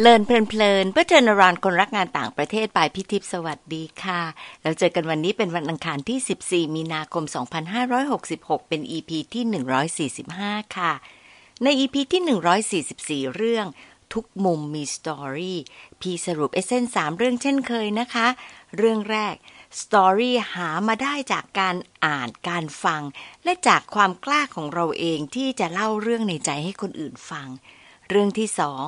เลินเพลินๆเพื่อเทรนรานคนรักงานต่างประเทศปลายพิทิพสวัสดีค่ะเราเจอกันวันนี้เป็นวันอังคารที่ 14 มีนาคม 2566 เป็น EP ที่ 145 ค่ะ ใน EP ที่ 144 เรื่องทุกมุมมีสตอรี่พี่สรุปเอเซนสามเรื่องเช่นเคยนะคะ เรื่องแรกสตอรี่หามาได้จากการอ่านการฟัง และจากความกล้าของเราเองที่จะเล่าเรื่องในใจให้คนอื่นฟัง เรื่องที่สอง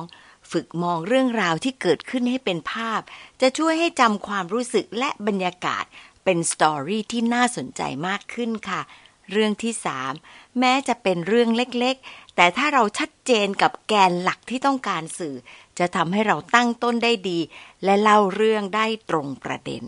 ฝึกมองเรื่องราวที่เกิดขึ้นให้เป็นภาพ จะช่วยให้จำความรู้สึกและบรรยากาศเป็นสตอรี่ที่น่าสนใจมากขึ้นค่ะ เรื่องที่สามแม้จะเป็นเรื่องเล็กๆ แต่ถ้าเราชัดเจนกับแกนหลักที่ต้องการสื่อ จะทำให้เราตั้งต้นได้ดี และเล่าเรื่องได้ตรงประเด็น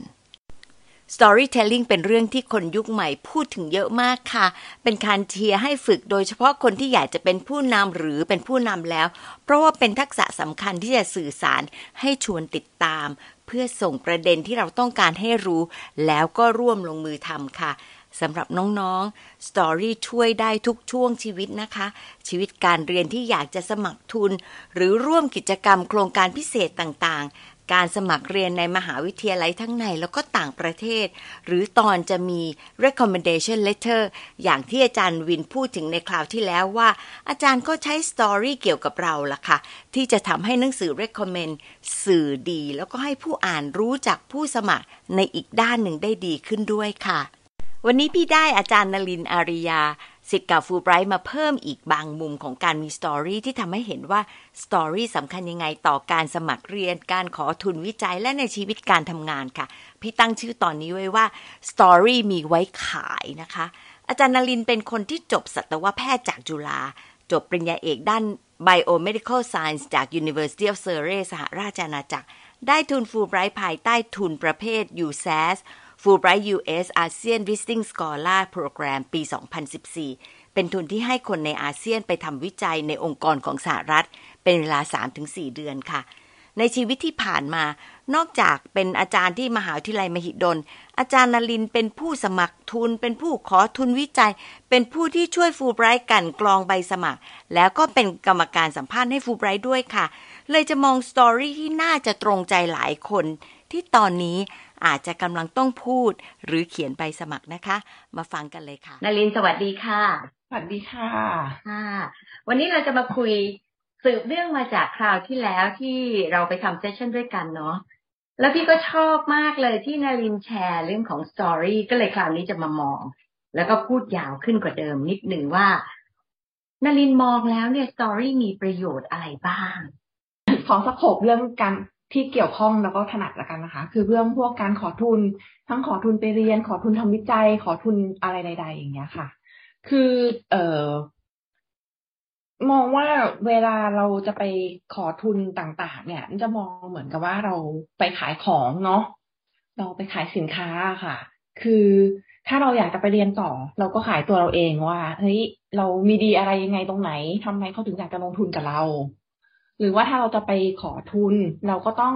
Storytelling เป็นเรื่องที่คนยุคใหม่พูดถึงเยอะมากค่ะ เป็นการเชียร์ให้ฝึกโดยเฉพาะคนที่อยากจะเป็นผู้นำหรือเป็นผู้นำแล้ว เพราะว่าเป็นทักษะสำคัญที่จะสื่อสารให้ชวนติดตาม เพื่อส่งประเด็นที่เราต้องการให้รู้ แล้วก็ร่วมลงมือทำค่ะสำหรับน้องๆ Story ช่วยได้ทุกช่วงชีวิตนะคะ ชีวิตการเรียนที่อยากจะสมัครทุน หรือร่วมกิจกรรมโครงการพิเศษต่างๆ การสมัครเรียนในมหาวิทยาลัยทั้งในแล้วก็ต่างประเทศ หรือตอนจะมี recommendation letter อย่างที่อาจารย์วินพูดถึงในคราวที่แล้วว่า อาจารย์ก็ใช้ story เกี่ยวกับเราล่ะค่ะ ที่จะทำให้หนังสือ recommend สื่อดี แล้วก็ให้ผู้อ่านรู้จักผู้สมัครในอีกด้านหนึ่งได้ดีขึ้นด้วยค่ะ วันนี้พี่ได้อาจารย์นลินอาริยา สิทธิ์เก่าฟูไบรท์มาเพิ่มอีกบางมุมของการมีสตอรี่ที่ทำให้เห็นว่าสตอรี่สำคัญยังไงต่อการสมัครเรียน การขอทุนวิจัยและในชีวิตการทำงานค่ะ พี่ตั้งชื่อตอนนี้ไว้ว่าสตอรี่มีไว้ขายนะคะ อาจารย์นลินเป็นคนที่จบสัตวแพทย์จากจุฬาจบปริญญาเอกด้าน Biomedical Science จาก University of Surrey สหราชอาณาจักร ได้ทุนฟูไบรท์ภายใต้ทุนประเภท USAS Fulbright US ASEAN Visiting Scholar Program ปี 2014 เป็นทุนที่ให้คนในอาเซียนไปทำวิจัยในองค์กรของสหรัฐ เป็นเวลา 3-4 เดือนค่ะ ในชีวิตที่ผ่านมา นอกจากเป็นอาจารย์ที่มหาวิทยาลัยมหิดล อาจารย์นลินเป็นผู้สมัครทุน เป็นผู้ขอทุนวิจัย เป็นผู้ที่ช่วยฟูไบรท์กันกรองใบสมัคร แล้วก็เป็นกรรมการสัมภาษณ์ให้ฟูไบรท์ด้วยค่ะ เลยจะมองสตอรี่ที่น่าจะตรงใจหลายคนที่ตอนนี้ อาจจะกำลังต้องพูด หรือเขียนใบสมัครนะคะ มาฟังกันเลยค่ะนลินสวัสดีค่ะ สวัสดีค่ะค่ะ วันนี้เราจะมาคุยสืบเรื่องมาจากคราวที่แล้วที่เราไปทำ session ด้วยกันเนาะแล้วพี่ก็ชอบมากเลยที่นารินแชร์เรื่องของ story ก็เลยคราวนี้จะมามอง แล้วก็พูดยาวขึ้นกว่าเดิมนิดหนึ่งว่านารินมองแล้วเนี่ย story มีประโยชน์อะไรบ้าง ขอ scope เรื่องการ ที่เกี่ยวข้องแล้วก็ถนัดละกันนะคะ คือเรื่องพวกการขอทุน ทั้งขอทุนไปเรียน ขอทุนทำวิจัย ขอทุนอะไรใด ๆ อย่างเงี้ยค่ะ คือเอ่อมองว่าเวลาเราจะไปขอทุนต่าง ๆ เนี่ยจะมองเหมือนกับว่าเราไปขายของเนาะเราไปขายสินค้าค่ะ คือถ้าเราอยากจะไปเรียนต่อ เราก็ขายตัวเราเองว่าเฮ้ยเรามีดีอะไรยังไงตรงไหนทำไมเขาถึงอยากจะลงทุนกับเรา หรือว่าถ้าเราจะไปขอทุน เราก็ต้อง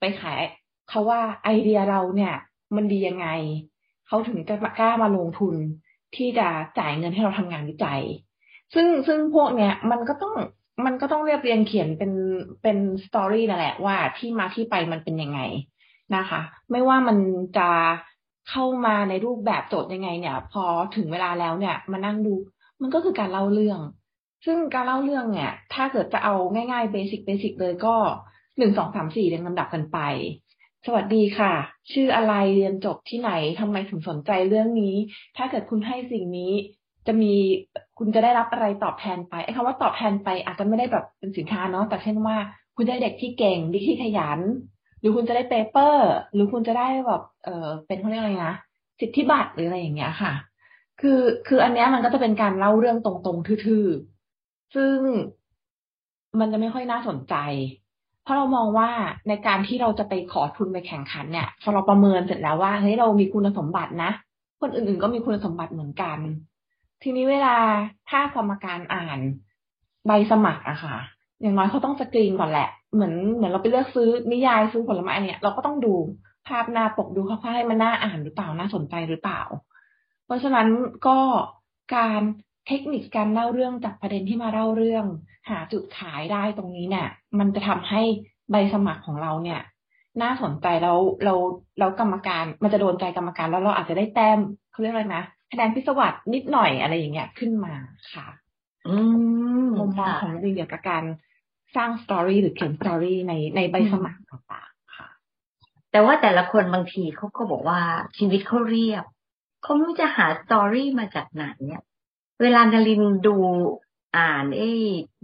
ไปขายเขาว่าไอเดียเราเนี่ย มันดียังไง เขาถึงจะกล้ามาลงทุนที่จะจ่ายเงินให้เราทำงานวิจัย ซึ่งซึ่งพวกเนี้ยมันก็ต้องมันก็ต้องเรียบเรียงเขียนเป็นเป็นสตอรี่นั่นแหละว่าที่มาที่ไปมันเป็นยังไงนะคะ ไม่ว่ามันจะเข้ามาในรูปแบบโจทย์ยังไงเนี่ย พอถึงเวลาแล้วเนี่ย มานั่งดู มันก็คือการเล่าเรื่อง ซึ่งการเล่าเรื่องเนี่ย ถ้าเกิดจะเอาง่ายๆเบสิกเบสิกเลยก็หนึ่งสองสามสี่เรียงลำดับกันไป สวัสดีค่ะ ชื่ออะไรเรียนจบที่ไหนทำไมถึงสนใจเรื่องนี้ ถ้าเกิดคุณให้สิ่งนี้จะมีคุณจะได้รับอะไรตอบแทนไปไอ้คำว่าตอบแทนไปอาจจะไม่ได้แบบเป็นสินค้าเนาะแต่เช่นว่า คุณได้เด็กที่เก่งเด็กที่ขยัน หรือคุณจะได้เปเปอร์ หรือคุณจะได้แบบเออเป็นเขาเรียกอะไรนะสิทธิบัตรหรืออะไรอย่างเงี้ยค่ะ คือคืออันเนี้ยมันก็จะเป็นการเล่าเรื่องตรงๆทื่อ ซึ่งมันจะไม่ค่อยน่าสนใจ เพราะเรามองว่าในการที่เราจะไปขอทุนไปแข่งขันเนี่ยพอเราประเมินเสร็จแล้วว่าเฮ้ยเรามีคุณสมบัตินะ คนอื่นๆก็มีคุณสมบัติเหมือนกัน ทีนี้เวลาถ้ากรรมการอ่านใบสมัครอะค่ะ อย่างน้อยเขาต้องสกรีนก่อนแหละ เหมือนเหมือนเราไปเลือกซื้อนิยายซื้อผลไม้เนี่ยเราก็ต้องดูภาพหน้าปกดูเขาให้มันน่าอ่านหรือเปล่าน่าสนใจหรือเปล่า เพราะฉะนั้นก็การ เทคนิคการเล่าเรื่องจากประเด็นที่มาเล่าเรื่อง หาจุดขายได้ตรงนี้เนี่ย มันจะทำให้ใบสมัครของเราเนี่ย น่าสนใจแล้วเราเรากรรมการ มันจะโดนใจกรรมการแล้วเราอาจจะได้แต้มเขาเรียกอะไรนะคะแนนพิศวัตนิดหน่อยอะไรอย่างเงี้ยขึ้นมาค่ะ อืมมุมมองค่ะของนักเรียนเกี่ยวกับการสร้าง story หรือเขียน story ในในใบสมัครต่างๆค่ะ แต่ว่าแต่ละคนบางทีเขาก็บอกว่าชีวิตเขาเรียบเขาไม่รู้จะหา story มาจากไหนเนี่ย เวลานารินดูอ่านไอ้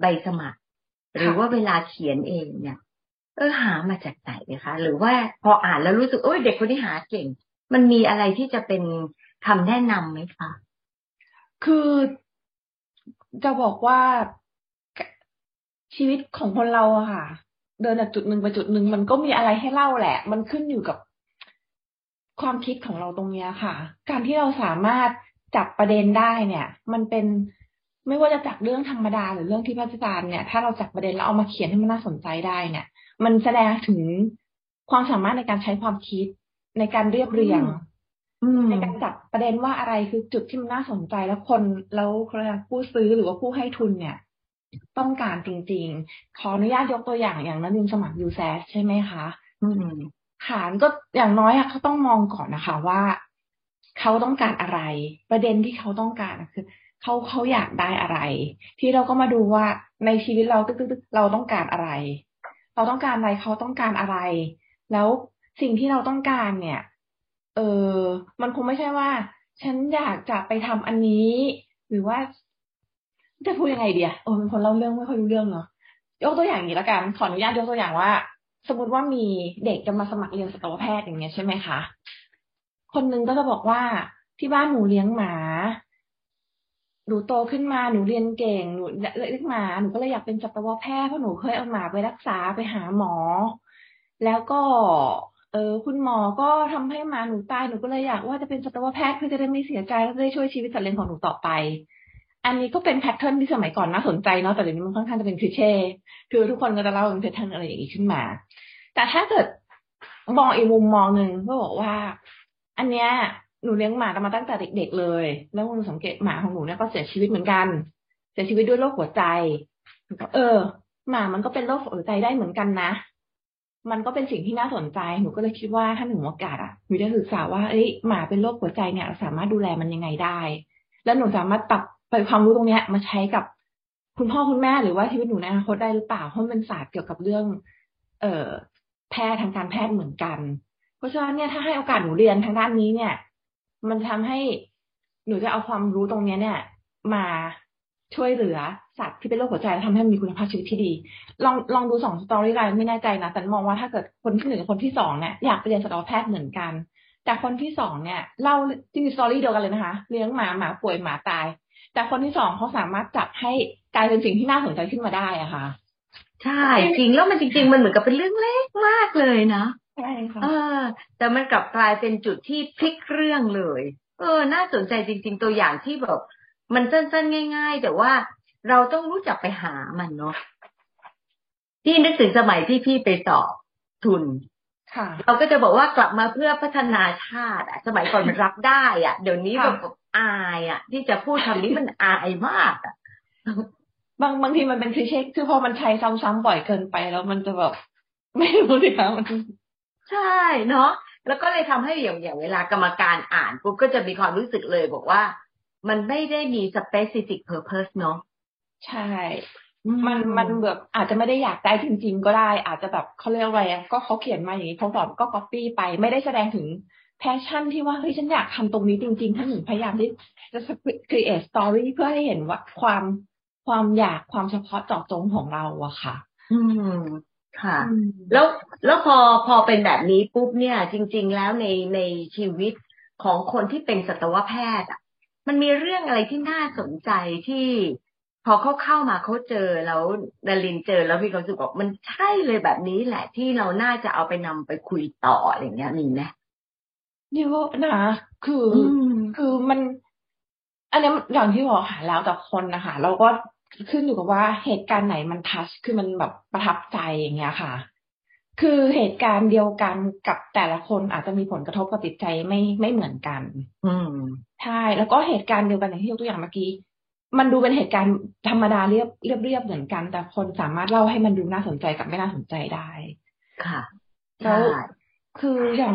ใบสมัคร หรือว่าเวลาเขียนเองเนี่ย เออหามาจากไหนนะคะ หรือว่าพออ่านแล้วรู้สึกโอ้ยเด็กคนนี้หาเก่ง มันมีอะไรที่จะเป็นคำแนะนำไหมคะคือจะบอกว่าชีวิตของคนเราอะค่ะ เดินจากจุดหนึ่งไปจุดหนึ่งมันก็มีอะไรให้เล่าแหละ มันขึ้นอยู่กับความคิดของเราตรงเนี้ยค่ะ การที่เราสามารถ จับประเด็นได้เนี่ย มันเป็นไม่ว่าจะจากเรื่องธรรมดาหรือเรื่องที่พิจารณ์เนี่ย ถ้าเราจับประเด็นแล้วเอามาเขียนให้มันน่าสนใจได้เนี่ย มันแสดงถึงความสามารถในการใช้ความคิดในการเรียบเรียงอืมในการจับประเด็นว่าอะไรคือจุดที่มันน่าสนใจแล้วคนแล้วเขาเรียกอะไรผู้ซื้อหรือว่าผู้ให้ทุนเนี่ย ต้องการจริงๆ ขออนุญาตยกตัวอย่างอย่างนักเรียนสมัครยูแซใช่ไหมคะอืมฐานก็อย่างน้อยอะเขาต้องมองก่อนนะคะว่า เขาต้องการอะไร ประเด็นที่เขาต้องการคือเขาเขาอยากได้อะไร ที่เราก็มาดูว่าในชีวิตเราตึกๆๆเราต้องการอะไร เราต้องการอะไรเขาต้องการอะไร แล้วสิ่งที่เราต้องการเนี่ย เออมันคงไม่ใช่ว่า ฉันอยากจะไปทำอันนี้ หรือว่า จะพูดยังไงเดียโอ้เป็นคนเล่าเรื่องไม่ค่อยรู้เรื่องเนาะยกตัวอย่างนี้ละกันขออนุญาตยกตัวอย่างว่า สมมติว่ามีเด็กจะมาสมัครเรียนสัตวแพทย์อย่างเงี้ยใช่ไหมคะ คนหนึงก็จะบอกว่าที่บ้านหนูเลี้ยงหมา หนูโตขึ้นมาหนูเรียนเก่งหนูเลี้ยงหมาหนูก็เลยอยากเป็นสัตวแพทย์เพราะหนูเคยเอาหมาไปรักษาไปหาหมอ แล้วก็ เออคุณหมอก็ทำให้หมาหนูตายหนูก็เลยอยากว่าจะเป็นสัตวแพทย์เพื่อจะได้ไม่เสียใจแล้วจะได้ช่วยชีวิตสัตว์เลี้ยงของหนูต่อไป อันนี้ก็เป็น pattern ที่สมัยก่อนน่าสนใจเนาะแต่เดี๋ยวนี้มันค่อนข้างจะเป็น cliché คือทุกคนก็จะเล่าเป็น pattern อะไรอย่างนี้ขึ้นมา แต่ถ้าเกิดมองอีกมุมมองหนึ่งก็บอกว่า อันเนี้ยหนูเลี้ยงหมามาตั้งแต่เด็กๆเลย แล้วหนูสังเกตหมาของหนูเนี่ยก็เสียชีวิตเหมือนกัน เสียชีวิตด้วยโรคหัวใจหนูก็เออ หมามันก็เป็นโรคหัวใจได้เหมือนกันนะ มันก็เป็นสิ่งที่น่าสนใจ หนูก็เลยคิดว่าถ้าหนูมีโอกาสอะหนูจะศึกษาว่า เอ้ยหมาเป็นโรคหัวใจเนี่ยเราสามารถดูแลมันยังไงได้ แล้วหนูสามารถปรับไปความรู้ตรงเนี้ย มาใช้กับคุณพ่อคุณแม่หรือว่าชีวิตหนูในอนาคตได้หรือเปล่า เพราะมันเป็นศาสตร์เกี่ยวกับเรื่อง เอ่อแพทย์ทางการแพทย์เหมือนกัน เพราะฉะนั้นเนี่ยถ้าให้โอกาสหนูเรียนทางด้านนี้เนี่ย มันทำให้หนูจะเอาความรู้ตรงนี้เนี่ย มาช่วยเหลือสัตว์ที่เป็นโรคหัวใจและทำให้มันมีคุณภาพชีวิตที่ดี ลองลองดูสอง storyline ไม่แน่ใจนะแต่มองว่าถ้าเกิดคนที่หนึ่งกับคนที่สองเนี่ยอยากไปเรียนสัตวแพทย์เหมือนกัน แต่คนที่สองเนี่ยเล่าจริงๆสตอรี่เดียวกันเลยนะคะ เลี้ยงหมาหมาป่วยหมาตาย แต่คนที่สองเขาสามารถจับให้กลายเป็นสิ่งที่น่าสนใจขึ้นมาได้อะค่ะ ใช่จริงแล้วมันจริง ๆ มันเหมือนกับเป็นเรื่องเล็กมากเลยนะ ช่ค่ะเออแต่มันกลับกลายเป็นจุดที่พลิกเรื่องเลย เออ น่าสนใจจริง ๆ ตัวอย่างที่แบบมันสั้นๆง่าย ๆ แต่ว่าเราต้องรู้จักไปหามันเนาะที่นึกถึงสมัยที่พี่ไปสอบทุนค่ะเราก็จะบอกว่ากลับมาเพื่อพัฒนาชาติอะสมัยก่อนมันรับได้อะเดี๋ยวนี้ค่ะแบบอายอะที่จะพูดคำนี้มันอายมากอะบางบางทีมันเป็น cliché คือพอมันใช้ซ้ำๆบ่อยเกินไปแล้วมันจะแบบไม่รู้สิคะมัน ใช่เนาะแล้วก็เลยทำให้อย่างอย่างเวลากรรมการอ่านปุ๊บก็จะมีความรู้สึกเลยบอกว่า มันไม่ได้มี specific purpose เนาะใช่ มันมันแบบอาจจะไม่ได้อยากได้จริง ๆ ก็ได้ อาจจะแบบเขาเรียกอะไรอะก็เขาเขียนมาอย่างนี้เขาสอนก็ copy ไปไม่ได้แสดงถึง passion ที่ว่าเฮ้ยฉันอยากทำตรงนี้จริงๆถ้าหนูพยายามที่จะ create story เพื่อให้เห็นว่าความความอยากความเฉพาะเจาะจงของเราอะค่ะ อืม ค่ะ แล้วแล้วพอพอเป็นแบบนี้ปุ๊บเนี่ย จริง ๆ แล้วในในชีวิตของคนที่เป็นสัตวแพทย์อะ มันมีเรื่องอะไรที่น่าสนใจที่พอเขาเข้ามาเขาเจอแล้วดารินเจอแล้วมีความรู้สึกบอกมันใช่เลยแบบนี้แหละที่เราน่าจะเอาไปนำไปคุยต่ออะไรอย่างเงี้ยมีไหมเยอะนะคืออมคือมัน อันเนี้ยอย่างที่บอกค่ะแล้วแต่คนนะคะเราก็ ขึ้นอยู่กับว่าเหตุการณ์ไหนมันทัชคือมันแบบประทับใจอย่างเงี้ยค่ะ คือเหตุการณ์เดียวกันกับแต่ละคนอาจจะมีผลกระทบกับจิตใจไม่ไม่เหมือนกัน อืมใช่แล้วก็เหตุการณ์เดียวกันอย่างที่ยกตัวอย่างเมื่อกี้มันดูเป็นเหตุการณ์ธรรมดาเรียบเรียบเรียบเหมือนกัน แต่คนสามารถเล่าให้มันดูน่าสนใจกับไม่น่าสนใจได้ ค่ะแล้วใช่คืออย่าง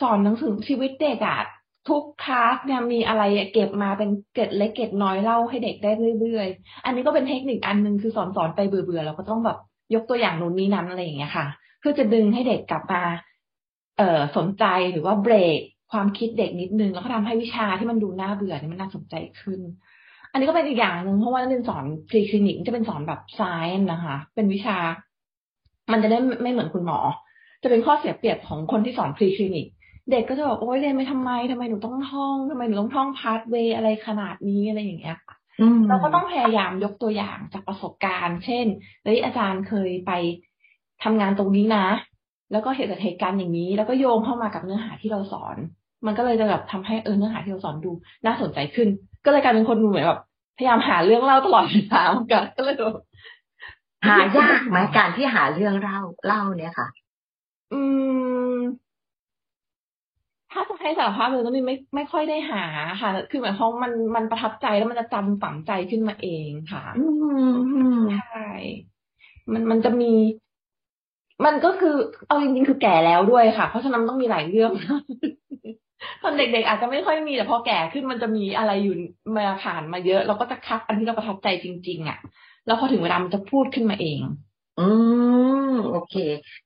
สอนหนังสือชีวิตเด็กอะ ทุกคลาสเนี่ยมีอะไรเก็บมาเป็นเกร็ดเล็กเกร็ดน้อยเล่าให้เด็กได้เรื่อยๆ อันนี้ก็เป็นเทคนิคอันหนึ่งคือสอนสอนไปเบื่อๆเราก็ต้องแบบยกตัวอย่างนู้นนี้นั้นอะไรอย่างเงี้ยค่ะ เพื่อจะดึงให้เด็กกลับมา เอ่อสนใจหรือว่าเบรกความคิดเด็กนิดนึงแล้วก็ทำให้วิชาที่มันดูน่าเบื่อเนี่ยมันน่าสนใจขึ้น อันนี้ก็เป็นอีกอย่างหนึ่งเพราะว่าเรียนสอนพรีคลินิกจะเป็นสอนแบบไซน์นะคะ เป็นวิชา มันจะได้ไม่เหมือนคุณหมอ จะเป็นข้อเสียเปรียบของคนที่สอนพรีคลินิก เด็กก็จะบอกโอ๊ยเรียนไปทำไมทำไมหนูต้องท่องทำไมหนูต้องท่องพาสเวย์อะไรขนาดนี้อะไรอย่างเงี้ยค่ะอืมเราก็ต้องพยายามยกตัวอย่างจากประสบการณ์ เช่นเฮ้ยอาจารย์เคยไปทำงานตรงนี้นะ แล้วก็เหตุจากเหตุการณ์อย่างนี้ แล้วก็โยงเข้ามากับเนื้อหาที่เราสอน มันก็เลยจะแบบทำให้เออเนื้อหาที่เราสอนดู น่าสนใจขึ้น ก็เลยกลายเป็นคนเหมือนแบบพยายามหาเรื่องเล่าตลอดเวลาเหมือนกันก็เลยแบบหายากไหมการที่หาเรื่องเล่าเล่าเนี่ยค่ะ อืม ถ้าจะให้สารภาพเลยก็ไม่ไม่ไม่ค่อยได้หาค่ะ คือหมายความว่ามันมันประทับใจแล้วมันจะจำฝังใจขึ้นมาเองค่ะอืมอืมใช่มันมันจะมี มันก็คือ เอาจริงๆคือแก่แล้วด้วยค่ะ เพราะฉะนั้นต้องมีหลายเรื่องตอนเด็กๆอาจจะไม่ค่อยมีแต่พอแก่ขึ้นมันจะมีอะไรอยู่มาผ่านมาเยอะ เราก็จะคัดอันที่เราประทับใจจริง ๆ อะ แล้วพอถึงเวลามันจะพูดขึ้นมาเอง อืมโอเค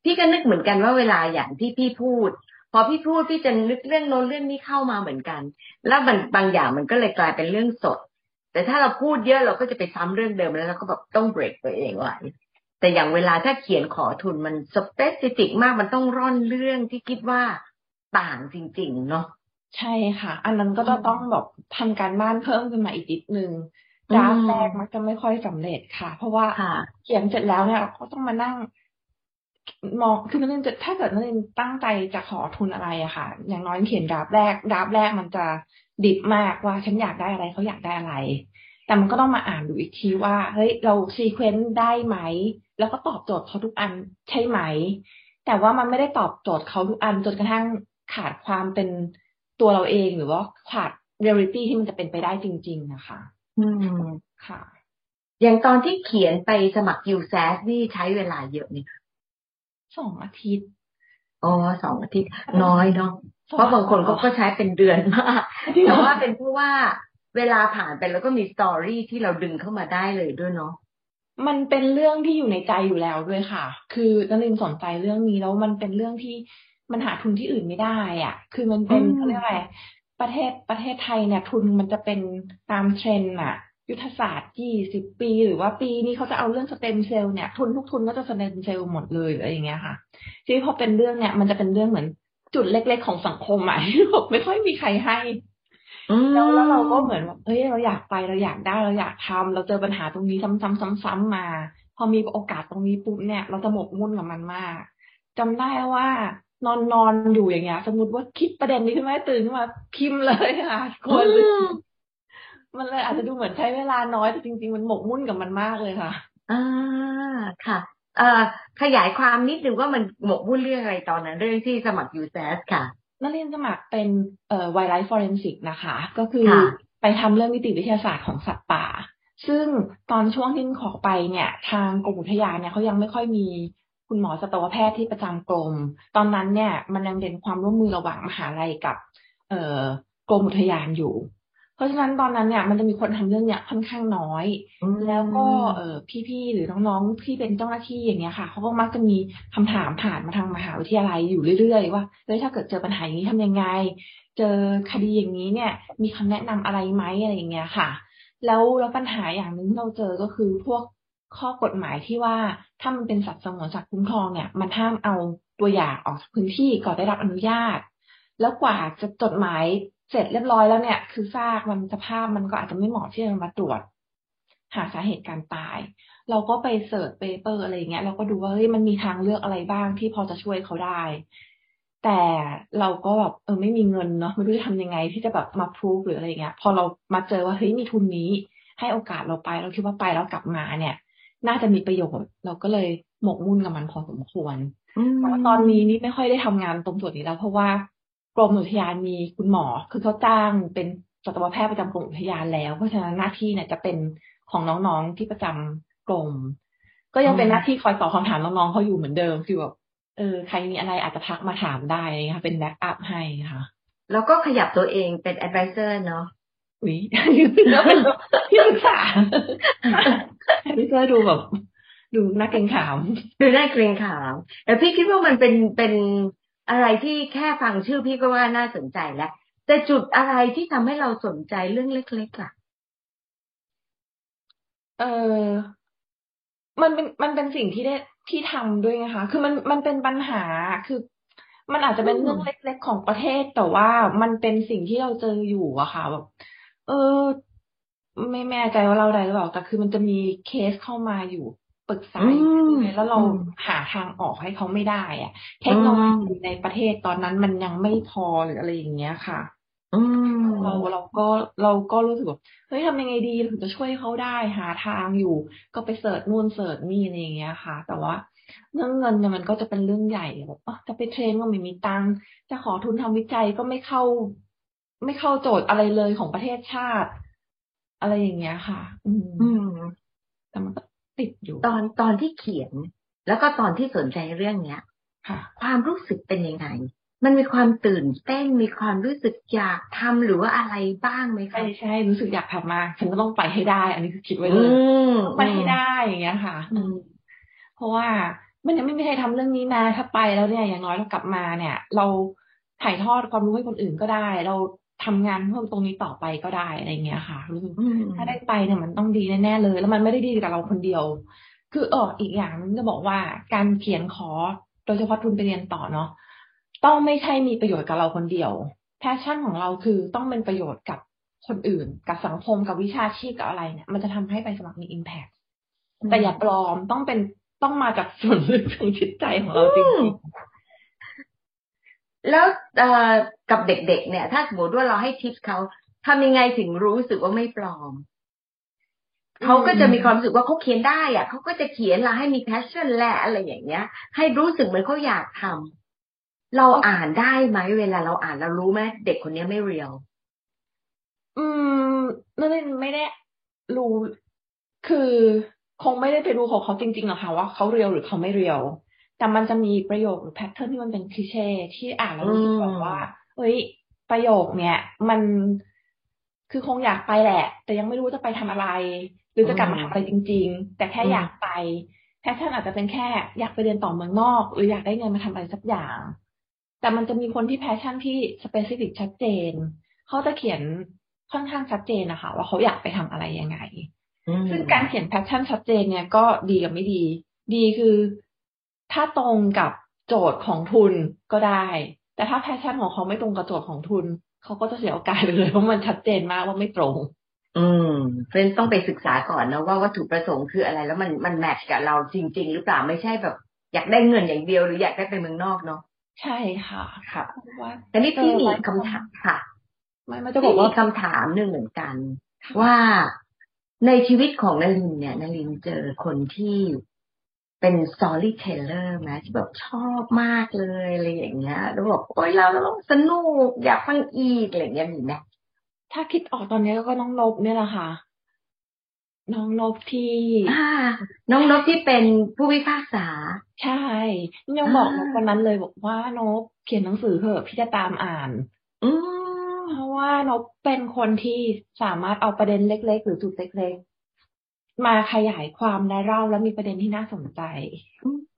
พี่ก็นึกเหมือนกันว่าเวลาอย่างที่พี่พูดพ อพี่พูดพี่จะนึกเรื่องโน้นเรื่องนี้เข้ามาเหมือนกัน แล้วมันบางอย่างมันก็เลยกลายเป็นเรื่องสด แต่ถ้าเราพูดเยอะเราก็จะไปซ้ำเรื่องเดิมแล้วเราก็แบบต้องเบรกตัวเองไว้แต่อย่างเวลาถ้าเขียนขอทุนมันสเปซิฟิกมากมันต้องร่อนเรื่องที่คิดว่าต่างจริง ๆ เนาะใช่ค่ะ อันนั้นก็จะต้องแบบทำการบ้านเพิ่มขึ้นมาอีกนิดนึงอืมดราฟต์แรกมักจะไม่ค่อยสำเร็จค่ะ เพราะว่าค่ะเขียนเสร็จแล้วเนี่ยเราก็ต้องมานั่ง มองคือนักเรียนจะถ้าเกิดนักเรียนตั้งใจจะขอทุนอะไรอะค่ะ อย่างน้อยเขียน draft แรก draft แรกมันจะดิบมากว่าฉันอยากได้อะไรเขาอยากได้อะไร แต่มันก็ต้องมาอ่านดูอีกทีว่าเฮ้ยเรา sequence ได้ไหม แล้วก็ตอบโจทย์เขาทุกอันใช่ไหม แต่ว่ามันไม่ได้ตอบโจทย์เขาทุกอันจนกระทั่งขาดความเป็นตัวเราเองหรือว่าขาดเรียลิตี้ที่มันจะเป็นไปได้จริง ๆ นะคะ อืมค่ะ อย่างตอนที่เขียนไปสมัคร u s a s นี่ใช้เวลาเยอะไหมคะ สองอาทิตย์อ๋อสองอาทิตย์น้อยเนาะเพราะบางคนเขาก็ใช้เป็นเดือนมากแต่ว่าเป็นเพราะว่าเวลาผ่านไปแล้วก็มี story ที่เราดึงเข้ามาได้เลยด้วยเนาะมันเป็นเรื่องที่อยู่ในใจอยู่แล้วด้วยค่ะ คือนักเรียนสนใจเรื่องนี้แล้วมันเป็นเรื่องที่มันหาทุนที่อื่นไม่ได้ อะ คือมันเป็นอืมเขาเรียกอะไรประเทศประเทศไทยเนี่ยทุนมันจะเป็นตามเทรนด์อะ ยุทธศาสตร์ยี่สิบปี หรือว่าปีนี้เขาจะเอาเรื่องสเต็มเซลล์เนี่ยทุนทุกทุนก็จะสเต็มเซลล์หมดเลยอะไรอย่างเงี้ยค่ะ ทีนี้พอเป็นเรื่องเนี่ย มันจะเป็นเรื่องเหมือนจุดเล็กๆของสังคมอะที่แบบไม่ค่อยมีใครให้แล้วแล้วเราก็เหมือนแบบเฮ้ยเราอยากไปเราอยากได้เราอยากทำเราเจอปัญหาตรงนี้ซ้ำๆๆๆมา พอมีโอกาสตรงนี้ปุ๊บเนี่ย เราจะหมกมุ่นกับมันมากจำได้ว่านอนนอนอยู่อย่างเงี้ย สมมติว่าคิดประเด็นนี้ขึ้นมาตื่นขึ้นมาพิมพ์เลยค่ะกลัวลืม มันเลยอาจจะดูเหมือนใช้เวลาน้อยแต่จริง ๆ มันหมกมุ่นกับมันมากเลยค่ะอ่าค่ะเอ่อขยายความนิดนึงว่ามันหมกมุ่นเรื่องอะไรตอนนั้น เรื่องที่สมัคร u s a s ค่ะนักเรียนสมัครเป็นเอ่อ wildlife forensic นะคะ ก็คือค่ะไปทำเรื่องนิติวิทยาศาสตร์ของสัตว์ป่า ซึ่งตอนช่วงที่ขอไปเนี่ย ทางกรมอุทยานเนี่ยเขายังไม่ค่อยมีคุณหมอสัตวแพทย์ที่ประจำกรม ตอนนั้นเนี่ยมันยังเป็นความร่วมมือระหว่างมหาลัยกับ เอ่อกรมอุทยานอยู่ เพราะฉะนั้นตอนนั้นเนี่ยมันจะมีคนทำเรื่องเนี้ยค่อนข้างน้อยอืมแล้วก็เออพี่ๆหรือน้องๆที่เป็นเจ้าหน้าที่อย่างเงี้ยค่ะเขาก็มักจะมีคำถามผ่านมาทางมหาวิทยาลัยอยู่เรื่อยๆว่าเฮ้ยถ้าเกิดเจอปัญหาอย่างนี้ทำยังไง เจอคดีอย่างนี้เนี่ย มีคำแนะนำอะไรไหมอะไรอย่างเงี้ยค่ะ แล้วแล้วปัญหาอย่างหนึ่งที่เราเจอก็คือพวกข้อกฎหมายที่ว่าถ้ามันเป็นสัตว์สงวนสัตว์คุ้มครองเนี่ย มันห้ามเอาตัวอย่างออกจากพื้นที่ก่อนได้รับอนุญาต แล้วกว่าจะจดหมาย เสร็จเรียบร้อยแล้วเนี่ย คือซากมันสภาพมันก็อาจจะไม่เหมาะที่จะมาตรวจ หาสาเหตุการตาย เราก็ไป search paper อะไรอย่างเงี้ยเราก็ดูว่าเฮ้ยมันมีทางเลือกอะไรบ้างที่พอจะช่วยเขาได้ แต่เราก็แบบเออไม่มีเงินเนาะไม่รู้จะทำยังไงที่จะแบบมาพรูฟหรืออะไรเงี้ย พอเรามาเจอว่าเฮ้ยมีทุนนี้ ให้โอกาสเราไป เราคิดว่าไปแล้วกลับมาเนี่ย น่าจะมีประโยชน์ เราก็เลยหมกมุ่นกับมันพอสมควรอืมแต่ว่าตอนนี้นี่ไม่ค่อยได้ทำงานตรงส่วนนี้แล้วเพราะว่า กรมอุทยานมีคุณหมอ คือเขาจ้างเป็นสัตวแพทย์ประจำกรมอุทยานแล้ว เพราะฉะนั้นหน้าที่เนี่ยจะเป็นของน้องๆที่ประจำกรม ก็ยังเป็นหน้าที่คอยตอบคำถามน้องๆเขาอยู่เหมือนเดิมคือแบบเออใครมีอะไรอาจจะทักมาถามได้ค่ะเป็น backup ให้ค่ะ แล้วก็ขยับตัวเองเป็น advisor เนาะอุ้ยแล้วเป็นที่ปรึกษาพี่ก็ดูแบบดูน่าเกรงขาม ดูน่าเกรงขามแต่พี่คิดว่ามันเป็นเป็น อะไรที่แค่ฟังชื่อพี่ก็ว่าน่าสนใจแล้ว แต่จุดอะไรที่ทำให้เราสนใจเรื่องเล็กๆล่ะ เออ มันเป็นมันเป็นสิ่งที่ได้ที่ทำด้วยไงคะ คือมันมันเป็นปัญหาคือมันอาจจะเป็นเรื่องเล็กๆของประเทศแต่ว่ามันเป็นสิ่งที่เราเจออยู่อะค่ะแบบเออ ไม่แน่ใจว่าเราได้หรือเปล่าแต่คือมันจะมีเคสเข้ามาอยู่ ปรึกษาอยู่เรื่อยๆแล้วเราหาทางออกให้เขาไม่ได้อะเทคโนโลยีในประเทศตอนนั้นมันยังไม่พอหรืออะไรอย่างเงี้ยค่ะอืมเราเราก็เราก็รู้สึกแบบเฮ้ยทำยังไงดีถึงจะช่วยเขาได้หาทางอยู่ ก็ไปเสิร์ชนู่นเสิร์ชนี่อะไรอย่างเงี้ยค่ะ แต่ว่าเรื่องเงินเนี่ยมันก็จะเป็นเรื่องใหญ่แบบอะจะไปเทรนก็ไม่มีตังค์จะขอทุนทำวิจัยก็ไม่เข้า ไม่เข้าโจทย์อะไรเลยของประเทศชาติ อะไรอย่างเงี้ยค่ะ อืมอืมแต่มันก็ ติดอยู่ตอนตอนที่เขียน แล้วก็ตอนที่สนใจเรื่องเนี้ยค่ะความรู้สึกเป็นยังไง มันมีความตื่นเต้นมีความรู้สึกอยากทำหรือว่าอะไรบ้างไหมคะใช่ใช่รู้สึกอยากทำมากฉันก็ต้องไปให้ได้ อันนี้คือคิดไว้เลอืยมไปให้ได้อย่างเงี้ยค่ะอืมเพราะว่ามันยังไม่มีใครทำเรื่องนี้มาถ้าไปแล้วเนี่ยอย่างน้อยเรากลับมาเนี่ย เราถ่ายทอดความรู้ให้คนอื่นก็ได้ เรา ทำงานเพิ่มตรงนี้ต่อไปก็ได้อะไรเงี้ยค่ะรู้สึกอืมถ้าได้ไปเนี่ยมันต้องดีแน่ๆเลย แล้วมันไม่ได้ดีกับเราคนเดียว คือเอออีกอย่างนึงจะบอกว่าการเขียนขอโดยเฉพาะทุนไปเรียนต่อเนาะต้องไม่ใช่มีประโยชน์กับเราคนเดียว passion ของเราคือต้องเป็นประโยชน์กับคนอื่น กับสังคมกับวิชาชีพกับอะไรเนี่ย มันจะทำให้ไปสมัครมี impact แต่อย่าปลอมต้องเป็นต้องมาจากส่วนลึกของจิตใจของเราจริง แล้วกับเด็กๆเนี่ย ถ้าสมมติว่าเราให้ทิปเขาทำยังไงถึงรู้สึกว่าไม่ปลอมเขาก็จะมีความรู้สึกว่าเขาเขียนได้อะเขาก็จะเขียนละให้มี passion แหละอะไรอย่างเงี้ย ให้รู้สึกเหมือนเขาอยากทำเราอ่านได้ไหมเวลาเราอ่านเรารู้ไหมเด็กคนนี้ไม่เรียว อืมนั่นไม่ได้รู้คือคงไม่ได้ไปดูของเขาจริงๆหรอกค่ะว่าเขาเรียวหรือเขาไม่เรียว แต่มันจะมีประโยคหรือแพทเทิร์นที่มันเป็นคลิเช่ที่อ่านแล้วรู้สึกแบบว่าเฮ้ย ประโยคเนี้ยมันคือคงอยากไปแหละ แต่ยังไม่รู้จะไปทำอะไร หรือจะกลับมาทำอะไรจริง ๆ แต่แค่อืมอยากไป pattern อาจจะเป็นแค่อยากไปเรียนต่อเมืองนอก หรืออยากได้เงินมาทำอะไรสักอย่าง แต่มันจะมีคนที่ passion ที่ specific ชัดเจน เขาจะเขียนค่อนข้างชัดเจนนะคะว่าเขาอยากไปทำอะไรยังไงอืมซึ่งการเขียน passion ชัดเจนเนี่ยก็ดีกับไม่ดี ดีคือ ถ้าตรงกับโจทย์ของทุนก็ได้ แต่ถ้า passion ของเขาไม่ตรงกับโจทย์ของทุน เขาก็จะเสียโอกาสไปเลยเพราะมันชัดเจนมากว่าไม่ตรง อืมเพราะฉะนั้นต้องไปศึกษาก่อนนะว่าวัตถุประสงค์คืออะไร แล้วมันมัน match กับเราจริง ๆ หรือเปล่าไม่ใช่แบบ อยากได้เงินอย่างเดียวหรืออยากได้ไปเมืองนอกเนาะใช่ค่ะค่ะเพราะว่าแต่นี่พี่มีคำถามค่ะไม่ไม่จะบพี่อกมีว่าคำถามหนึ่งเหมือนกัน ว่าในชีวิตของนารินเนี่ยนารินเจอคนที่ เป็น storyteller ไหมที่แบบชอบมากเลยอะไรอย่างเงี้ยแล้วบอกโอ๊ยเราเราสนุกอยากฟังอีกอะไรอย่างเงี้ยมีไหมถ้าคิดออกตอนนี้ก็น้องนบเนี่ยแหละค่ะ น้องนบที่อ่าน้องนกที่เป็นผู้พิพากษา ใช่ยังบอกนอ่าบวันนั้นเลยบอกว่านบเขียนหนังสือเถอะพี่จะตามอ่าน อืมเพราะว่านบเป็นคนที่สามารถเอาประเด็นเล็ก ๆ หรือจุดเล็กๆ มาขยายความและเล่าแล้วมีประเด็นที่น่าสนใจ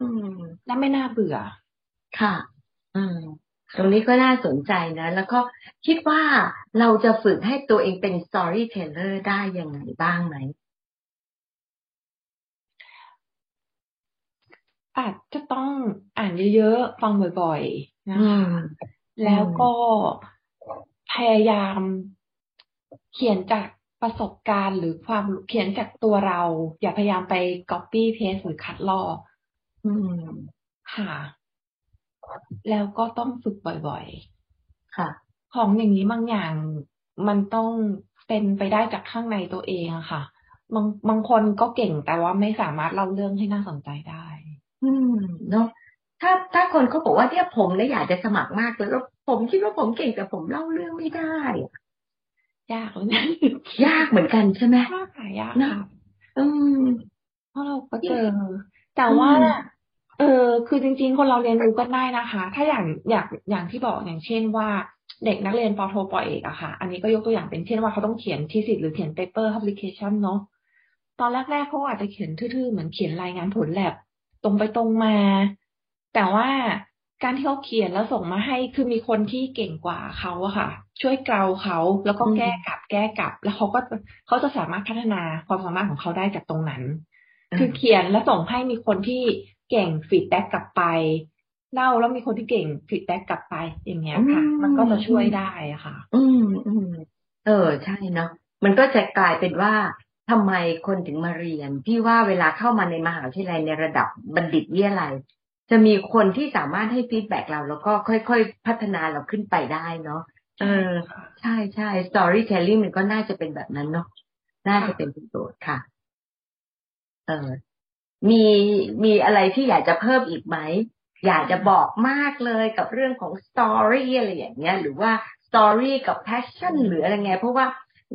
อืมและไม่น่าเบื่อ ค่ะ อืมตรงนี้ก็น่าสนใจนะ แล้วก็คิดว่าเราจะฝึกให้ตัวเองเป็น storyteller ได้ยังไงบ้างไหมอาจจะต้องอ่านเยอะๆ ฟังบ่อยๆนะอืคะมแล้วก็พยายามเขียนจาก ประสบการณ์หรือความเขียนจากตัวเรา อย่าพยายามไป copy paste หรือคัดลอกอืมค่ะ แล้วก็ต้องฝึกบ่อยค่ะๆของอย่างนี้บางอย่างมันต้องเป็นไปได้จากข้างในตัวเองอะค่ะ บางบางคนก็เก่งแต่ว่าไม่สามารถเล่าเรื่องให้น่าสนใจได้ อืมเนาะถ้าถ้าคนเขาบอกว่าเนี่ยผมเนี่ยอยากจะสมัครมากเลยแล้วผมคิดว่าผมเก่งแต่ผมเล่าเรื่องไม่ได้อะ ยากเลยนะยากเหมือนกันใช่ไหมยากค่ะยากนะค่ะอืมเพราะเราก็เจอแต่ว่าอืมเออคือจริง ๆ คนเราเรียนรู้กันได้นะคะ ถ้าอย่างอย่างอย่างที่บอกอย่างเช่นว่าเด็กนักเรียนปอโทปอเอกอะค่ะ อันนี้ก็ยกตัวอย่างเป็นเช่นว่าเขาต้องเขียนทีสิทธ์หรือเขียน paper publication เนาะตอนแรกๆเขาอาจจะเขียนทื่อๆ เหมือนเขียนรายงานผลแลบตรงไปตรงมา แต่ว่า การที่เขาเขียนแล้วส่งมาให้คือมีคนที่เก่งกว่าเขาอะค่ะ ช่วยเกลาเขาแล้วก็อืมแก้กลับ แก้กลับ แล้วเขาก็เขาจะสามารถพัฒนาความสามารถของเขาได้จากตรงนั้น คือเขียนแล้วส่งให้มีคนที่เก่ง feedback กลับไปเล่าแล้วมีคนที่เก่ง feedback กลับไปอย่างเงี้ยค่ะอืมมันก็จะช่วยได้อะค่ะ อืมอืมเออใช่เนาะมันก็จะกลายเป็นว่าทำไมคนถึงมาเรียน พี่ว่าเวลาเข้ามาในมหาวิทยาลัยในระดับบัณฑิตวิทยาลัย จะมีคนที่สามารถให้ฟีดแบ็กเรา แล้วก็ค่อยๆ พัฒนาเราขึ้นไปได้เนาะเออ ใช่ใช่ storytelling มันก็น่าจะเป็นแบบนั้นเนาะน่าจะเป็นประโยชน์ค่ะ เออมีมีอะไรที่อยากจะเพิ่มอีกไหม อยากจะบอกมากเลยกับเรื่องของ story อะไรอย่างเงี้ย หรือว่า story กับ passion หรืออะไรไง เพราะว่า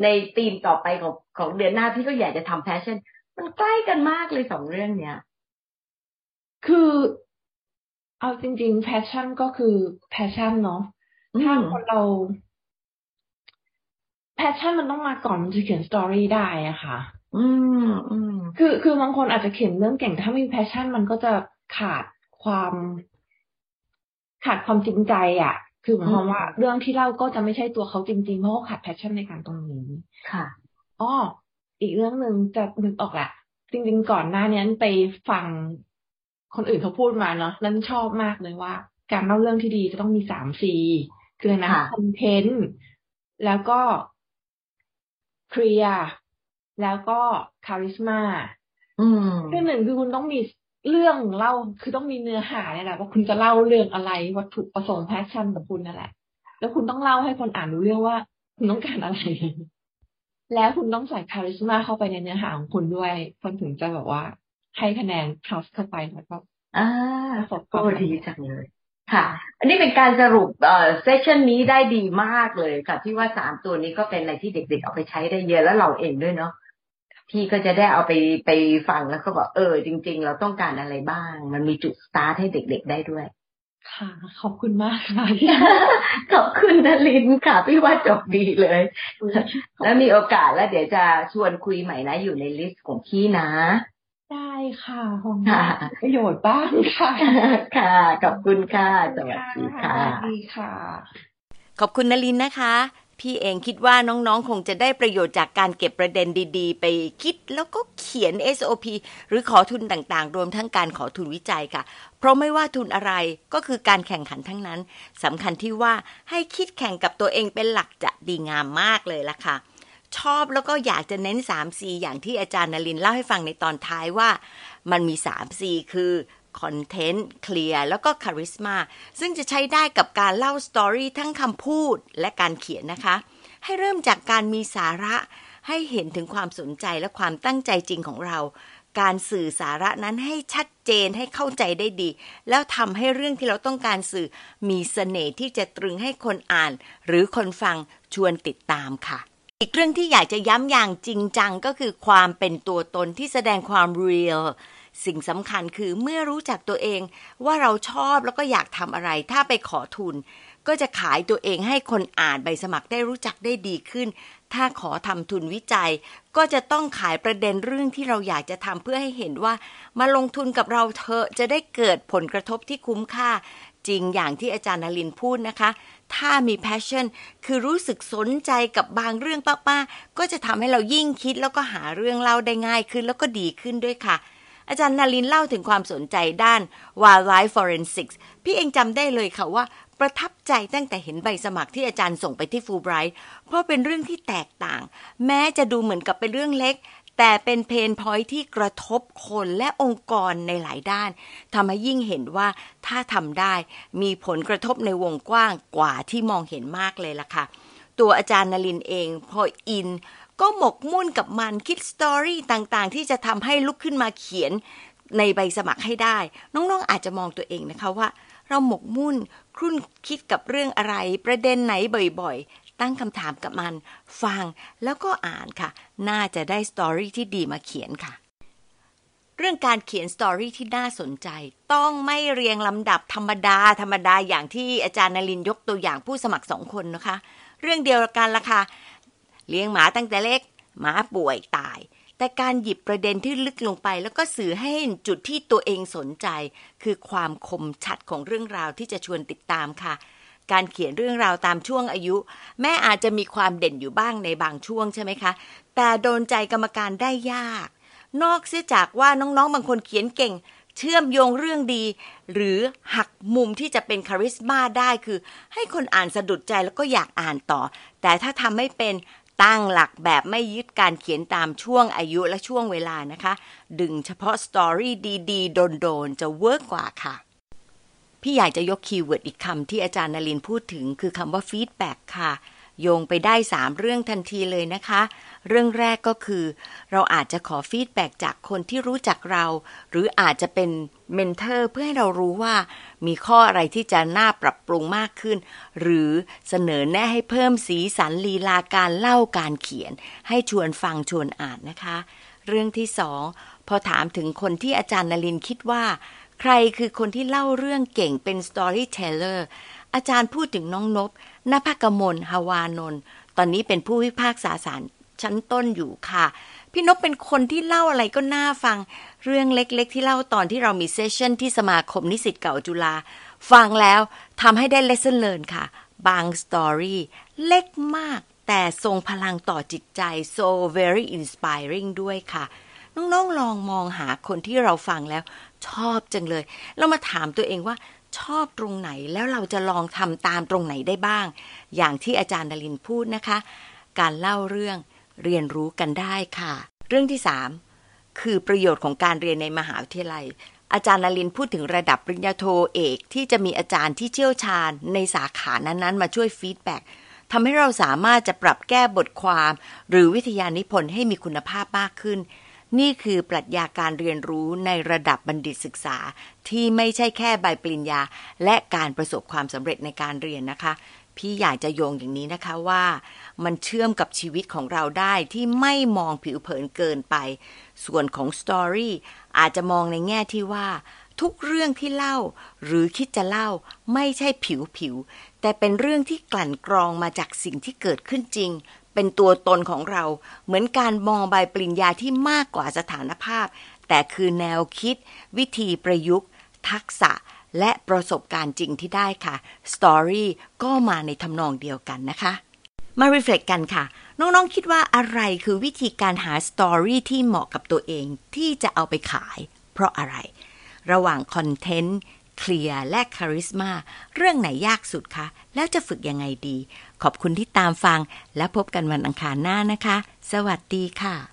ในธีมต่อไปของของเดือนหน้าพี่ก็อยากจะทำ passion มันใกล้กันมากเลยสองเรื่องเนี้ย คือ เอาจริงๆ passion ก็คือ passion เนาะอืมถ้าคนเรา passion มันต้องมาก่อนมันจะเขียน story ได้อะค่ะ อืมอืมคือคือบางคนอาจจะเขียนเรื่องเก่งแต่ถ้าไม่มี passion มันก็จะขาดความ ขาดความจริงใจอะ คือหมายความว่าอืมเรื่องที่เล่าก็จะไม่ใช่ตัวเขาจริงๆ เพราะเขาขาด passion ในการตรงนี้ค่ะอ๋ออีกเรื่องหนึ่งจะนึกออกแหละจริงๆก่อนหน้านี้ไปฟัง คนอื่นเขาพูดมาเนาะแล้วชอบมากเลยว่า การเล่าเรื่องที่ดีจะต้องมีสามซีคืออะไรนะค่ะคอนเทนต์แล้วก็เคลียร์แล้วก็charisma อืมคือหนึ่งคือคุณต้องมีเรื่องเล่าคือต้องมีเนื้อหาเนี่ยแหละว่าคุณจะเล่าเรื่องอะไรวัตถุประสงค์ passion ของคุณนั่นแหละ แล้วคุณต้องเล่าให้คนอ่านรู้เรื่องว่า คุณต้องการอะไร แล้วคุณต้องใส่ charisma เข้าไปในเนื้อหาของคุณด้วยคนถึงจะแบบว่า ให้คะแนน trust เข้าไปแล้วก็อ่าประสบความสำเร็จ โอ้ดีจังเลย ค่ะ อันนี้เป็นการสรุปเอ่อ session นี้ได้ดีมากเลยค่ะพี่ว่าสามตัวนี้ก็เป็นอะไรที่เด็กๆเอาไปใช้ได้เยอะแล้วเราเองด้วยเนาะพี่ก็จะได้เอาไปไปฟังแล้วก็บอกเออ จริง ๆ เราต้องการอะไรบ้าง มันมีจุดสตาร์ทให้เด็ก ๆ ได้ด้วยค่ะ ขอบคุณมากค่ะ ขอบคุณนลินค่ะ พี่ว่าจบดีเลย แล้วมีโอกาสแล้วเดี๋ยวจะชวนคุยใหม่นะ อยู่ใน list ของพี่นะ ได้ค่ะของค่ะประโยชน์บ้างค่ะ ค่ะ ขอบคุณค่ะ สวัสดีค่ะสวัสดีค่ะ ขอบคุณนลินนะคะ พี่เองคิดว่าน้องๆ คงจะได้ประโยชน์จากการเก็บประเด็นดีๆ ไปคิดแล้วก็เขียน SOP หรือขอทุนต่างๆ รวมทั้งการขอทุนวิจัยค่ะ เพราะไม่ว่าทุนอะไรก็คือการแข่งขันทั้งนั้นสำคัญที่ว่าให้คิดแข่งกับตัวเองเป็นหลักจะดีงามมากเลยล่ะค่ะ ชอบแล้วก็อยากจะเน้น 3C อย่างที่อาจารย์นลินเล่าให้ฟังในตอนท้ายว่า มันมี 3C คือคอนเทนต์เคลียร์แล้วก็คาริสมาซึ่งจะใช้ได้กับการเล่าสตอรี่ทั้งคำพูดและการเขียนนะคะ ให้เริ่มจากการมีสาระให้เห็นถึงความสนใจและความตั้งใจจริงของเรา การสื่อสาระนั้นให้ชัดเจนให้เข้าใจได้ดี แล้วทำให้เรื่องที่เราต้องการสื่อมีเสน่ห์ที่จะตรึงให้คนอ่าน หรือคนฟังชวนติดตามค่ะ อีกเรื่องที่อยากจะย้ำอย่างจริงจังก็คือความเป็นตัวตนที่แสดงความเรียลสิ่งสำคัญคือเมื่อรู้จักตัวเองว่าเราชอบแล้วก็อยากทำอะไร ถ้าไปขอทุน ก็จะขายตัวเองให้คนอ่านใบสมัครได้รู้จักได้ดีขึ้น ถ้าขอทำทุนวิจัย ก็จะต้องขายประเด็นเรื่องที่เราอยากจะทำเพื่อให้เห็นว่า มาลงทุนกับเราเถอะจะได้เกิดผลกระทบที่คุ้มค่า จริงอย่างที่อาจารย์นลินพูดนะคะ ถ้ามี passion คือรู้สึกสนใจกับบางเรื่องป้าๆก็จะทำให้เรายิ่งคิดแล้วก็หาเรื่องเล่าได้ง่ายขึ้นแล้วก็ดีขึ้นด้วยค่ะ อาจารย์นารินเล่าถึงความสนใจด้าน wildlife forensics พี่เองจำได้เลยค่ะว่าประทับใจตั้งแต่เห็นใบสมัครที่อาจารย์ส่งไปที่ฟูไบรท์เพราะเป็นเรื่องที่แตกต่าง แม้จะดูเหมือนกับเป็นเรื่องเล็ก แต่เป็นเพนพอยที่กระทบคนและองค์กรในหลายด้านทำให้ยิ่งเห็นว่าถ้าทำได้มีผลกระทบในวงกว้างกว่าที่มองเห็นมากเลยล่ะค่ะ ตัวอาจารย์นลินเองพออิน ก็หมกมุ่นกับมันคิด story ต่างๆ ที่จะทำให้ลุกขึ้นมาเขียนในใบสมัครให้ได้ น้องๆ อาจจะมองตัวเองนะคะว่า เราหมกมุ่นครุ่นคิดกับเรื่องอะไรประเด็นไหนบ่อย ตั้งคำถามกับมัน ฟังแล้วก็อ่านค่ะ น่าจะได้ story ที่ดีมาเขียนค่ะ เรื่องการเขียน story ที่น่าสนใจ ต้องไม่เรียงลำดับธรรมดา ธรรมดาอย่างที่อาจารย์นลินยกตัวอย่างผู้สมัครสองคนนะคะ เรื่องเดียวกันละค่ะ เลี้ยงหมาตั้งแต่เล็ก หมาป่วยตายแต่การหยิบประเด็นที่ลึกลงไป แล้วก็สื่อให้เห็นจุดที่ตัวเองสนใจ คือความคมชัดของเรื่องราวที่จะชวนติดตามค่ะ การเขียนเรื่องราวตามช่วงอายุ แม่อาจจะมีความเด่นอยู่บ้างในบางช่วงใช่ไหมคะ แต่โดนใจกรรมการได้ยาก นอกเสียจากว่าน้องๆ บางคนเขียนเก่ง เชื่อมโยงเรื่องดี หรือหักมุมที่จะเป็น charisma ได้คือ ให้คนอ่านสะดุดใจแล้วก็อยากอ่านต่อ แต่ถ้าทำไม่เป็นตั้งหลักแบบไม่ยึดการเขียนตามช่วงอายุและช่วงเวลานะคะ ดึงเฉพาะ story ดีๆ โดนๆ จะ work กว่าค่ะ พี่อยากจะยก keyword อีกคำที่อาจารย์นลินพูดถึง คือคำว่า feedback ค่ะ โยงไปได้สามเรื่องทันทีเลยนะคะ เรื่องแรกก็คือ เราอาจจะขอ feedback จากคนที่รู้จักเรา หรืออาจจะเป็นเมนเทอร์เพื่อให้เรารู้ว่า มีข้ออะไรที่จะน่าปรับปรุงมากขึ้น หรือเสนอแนะให้เพิ่มสีสันลีลาการเล่าการเขียน ให้ชวนฟังชวนอ่านนะคะ เรื่องที่สองพอถามถึงคนที่อาจารย์นลินคิดว่า ใครคือคนที่เล่าเรื่องเก่งเป็น storyteller อาจารย์พูดถึงน้องนบนภกมลฮาวานนท์ตอนนี้เป็นผู้พิพากษาศาลชั้นต้นอยู่ค่ะ พี่นบเป็นคนที่เล่าอะไรก็น่าฟัง เรื่องเล็กๆ ที่เล่าตอนที่เรามีเซสชั่นที่สมาคมนิสิตเก่าจุฬาฟังแล้วทำให้ได้ lesson learn ค่ะ บางสตอรี่เล็กมากแต่ทรงพลังต่อจิตใจ so very inspiring ด้วยค่ะ น้องๆลองมองหาคนที่เราฟังแล้ว ชอบจังเลย เรามาถามตัวเองว่าชอบตรงไหนแล้วเราจะลองทำตามตรงไหนได้บ้าง อย่างที่อาจารย์นลินพูดนะคะ การเล่าเรื่องเรียนรู้กันได้ค่ะ เรื่องที่สามคือประโยชน์ของการเรียนในมหาวิทยาลัย อาจารย์นลินพูดถึงระดับปริญญาโทเอกที่จะมีอาจารย์ที่เชี่ยวชาญในสาขานั้นๆ มาช่วยฟีดแบ็กทำให้เราสามารถจะปรับแก้บทความ หรือวิทยานิพนธ์ให้มีคุณภาพมากขึ้น นี่คือปรัชญาการเรียนรู้ในระดับบัณฑิตศึกษา ที่ไม่ใช่แค่ใบปริญญา และการประสบความสำเร็จในการเรียนนะคะ พี่อยากจะโยงอย่างนี้นะคะว่า มันเชื่อมกับชีวิตของเราได้ที่ไม่มองผิวเผินเกินไป ส่วนของสตอรี่อาจจะมองในแง่ที่ว่า ทุกเรื่องที่เล่า หรือคิดจะเล่าไม่ใช่ผิวผิวแต่เป็นเรื่องที่กลั่นกรองมาจากสิ่งที่เกิดขึ้นจริง เป็นตัวตนของเรา เหมือนการมองใบปริญญาที่มากกว่าสถานภาพ แต่คือแนวคิด วิธีประยุกต์ ทักษะและประสบการณ์จริงที่ได้ค่ะ story ก็มาในทำนองเดียวกันนะคะ มา reflect กันค่ะ น้องๆคิดว่าอะไรคือวิธีการหา story ที่เหมาะกับตัวเองที่จะเอาไปขาย เพราะอะไร ระหว่าง content clear และ charisma เรื่องไหนยากสุดคะ แล้วจะฝึกยังไงดี ขอบคุณที่ตามฟังและพบกันวันอังคารหน้านะคะ สวัสดีค่ะ